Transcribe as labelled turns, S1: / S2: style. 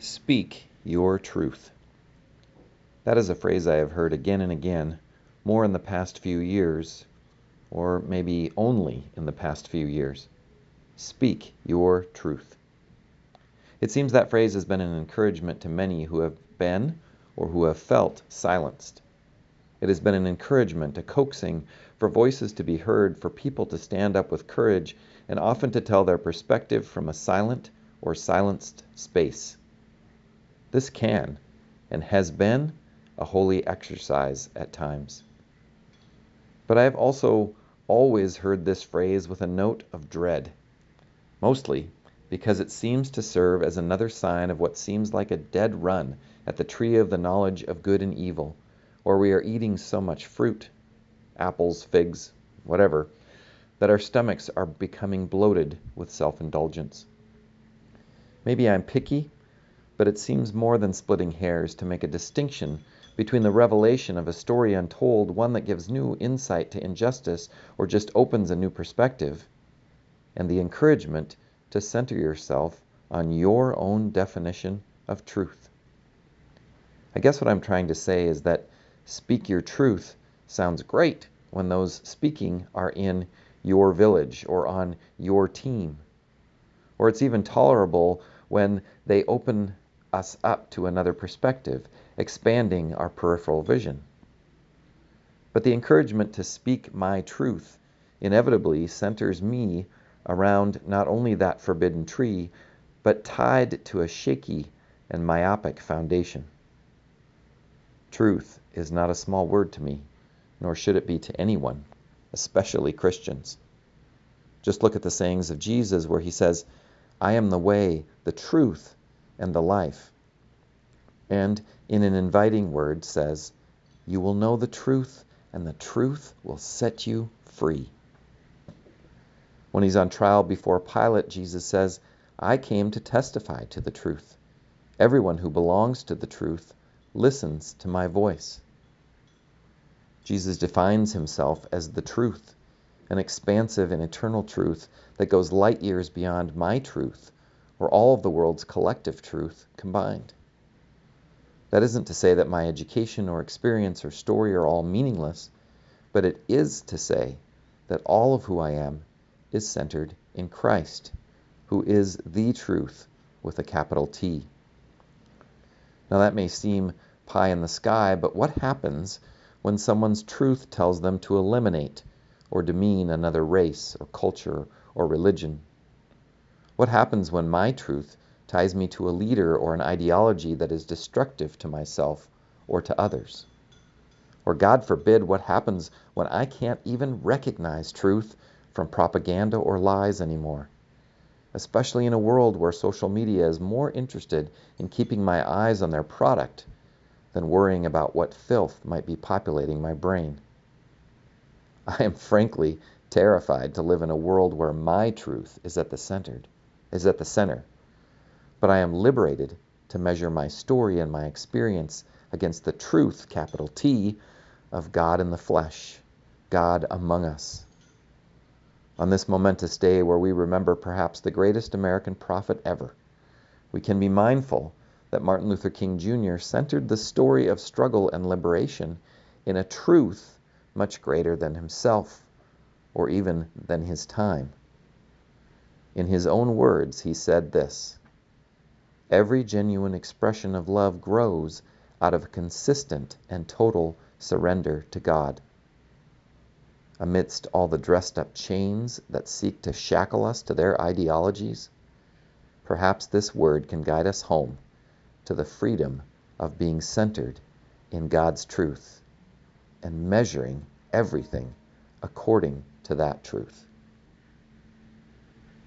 S1: Speak your truth. That is a phrase I have heard again and again, more in the past few years, or maybe only in the past few years. Speak your truth. It seems that phrase has been an encouragement to many who have been or who have felt silenced. It has been an encouragement, a coaxing for voices to be heard, for people to stand up with courage, and often to tell their perspective from a silent or silenced space. This can and has been a holy exercise at times. But I have also always heard this phrase with a note of dread, mostly because it seems to serve as another sign of what seems like a dead run at the tree of the knowledge of good and evil, or we are eating so much fruit, apples, figs, whatever, that our stomachs are becoming bloated with self indulgence. Maybe I'm picky but it seems more than splitting hairs to make a distinction between the revelation of a story untold, one that gives new insight to injustice or just opens a new perspective, and the encouragement to center yourself on your own definition of truth. I guess what I'm trying to say is that speak your truth sounds great when those speaking are in your village or on your team. Or it's even tolerable when they open us up to another perspective, expanding our peripheral vision. But the encouragement to speak my truth inevitably centers me around not only that forbidden tree, but tied to a shaky and myopic foundation. Truth is not a small word to me, nor should it be to anyone, especially Christians. Just look at the sayings of Jesus where he says, I am the way, the truth, and the life. And in an inviting word says, You will know the truth, and the truth will set you free. When he's on trial before Pilate, Jesus says, I came to testify to the truth. Everyone who belongs to the truth listens to my voice. Jesus defines himself as the truth, an expansive and eternal truth that goes light years beyond my truth or all of the world's collective truth combined. That isn't to say that my education or experience or story are all meaningless, but it is to say that all of who I am is centered in Christ, who is the truth with a capital T. Now, that may seem pie in the sky, but what happens when someone's truth tells them to eliminate or demean another race or culture or religion? What happens when my truth ties me to a leader or an ideology that is destructive to myself or to others? Or, God forbid, what happens when I can't even recognize truth from propaganda or lies anymore? Especially in a world where social media is more interested in keeping my eyes on their product than worrying about what filth might be populating my brain. I am frankly terrified to live in a world where my truth is at the center is at the center. But I am liberated to measure my story and my experience against the truth, capital T, of God in the flesh, God among us. On this momentous day where we remember perhaps the greatest American prophet ever, we can be mindful that Martin Luther King Jr. centered the story of struggle and liberation in a truth much greater than himself or even than his time. In his own words, he said this Every genuine expression of love grows out of a consistent and total surrender to God. Amidst all the dressed up chains that seek to shackle us to their ideologies, perhaps this word can guide us home to the freedom of being centered in God's truth and measuring everything according to that truth.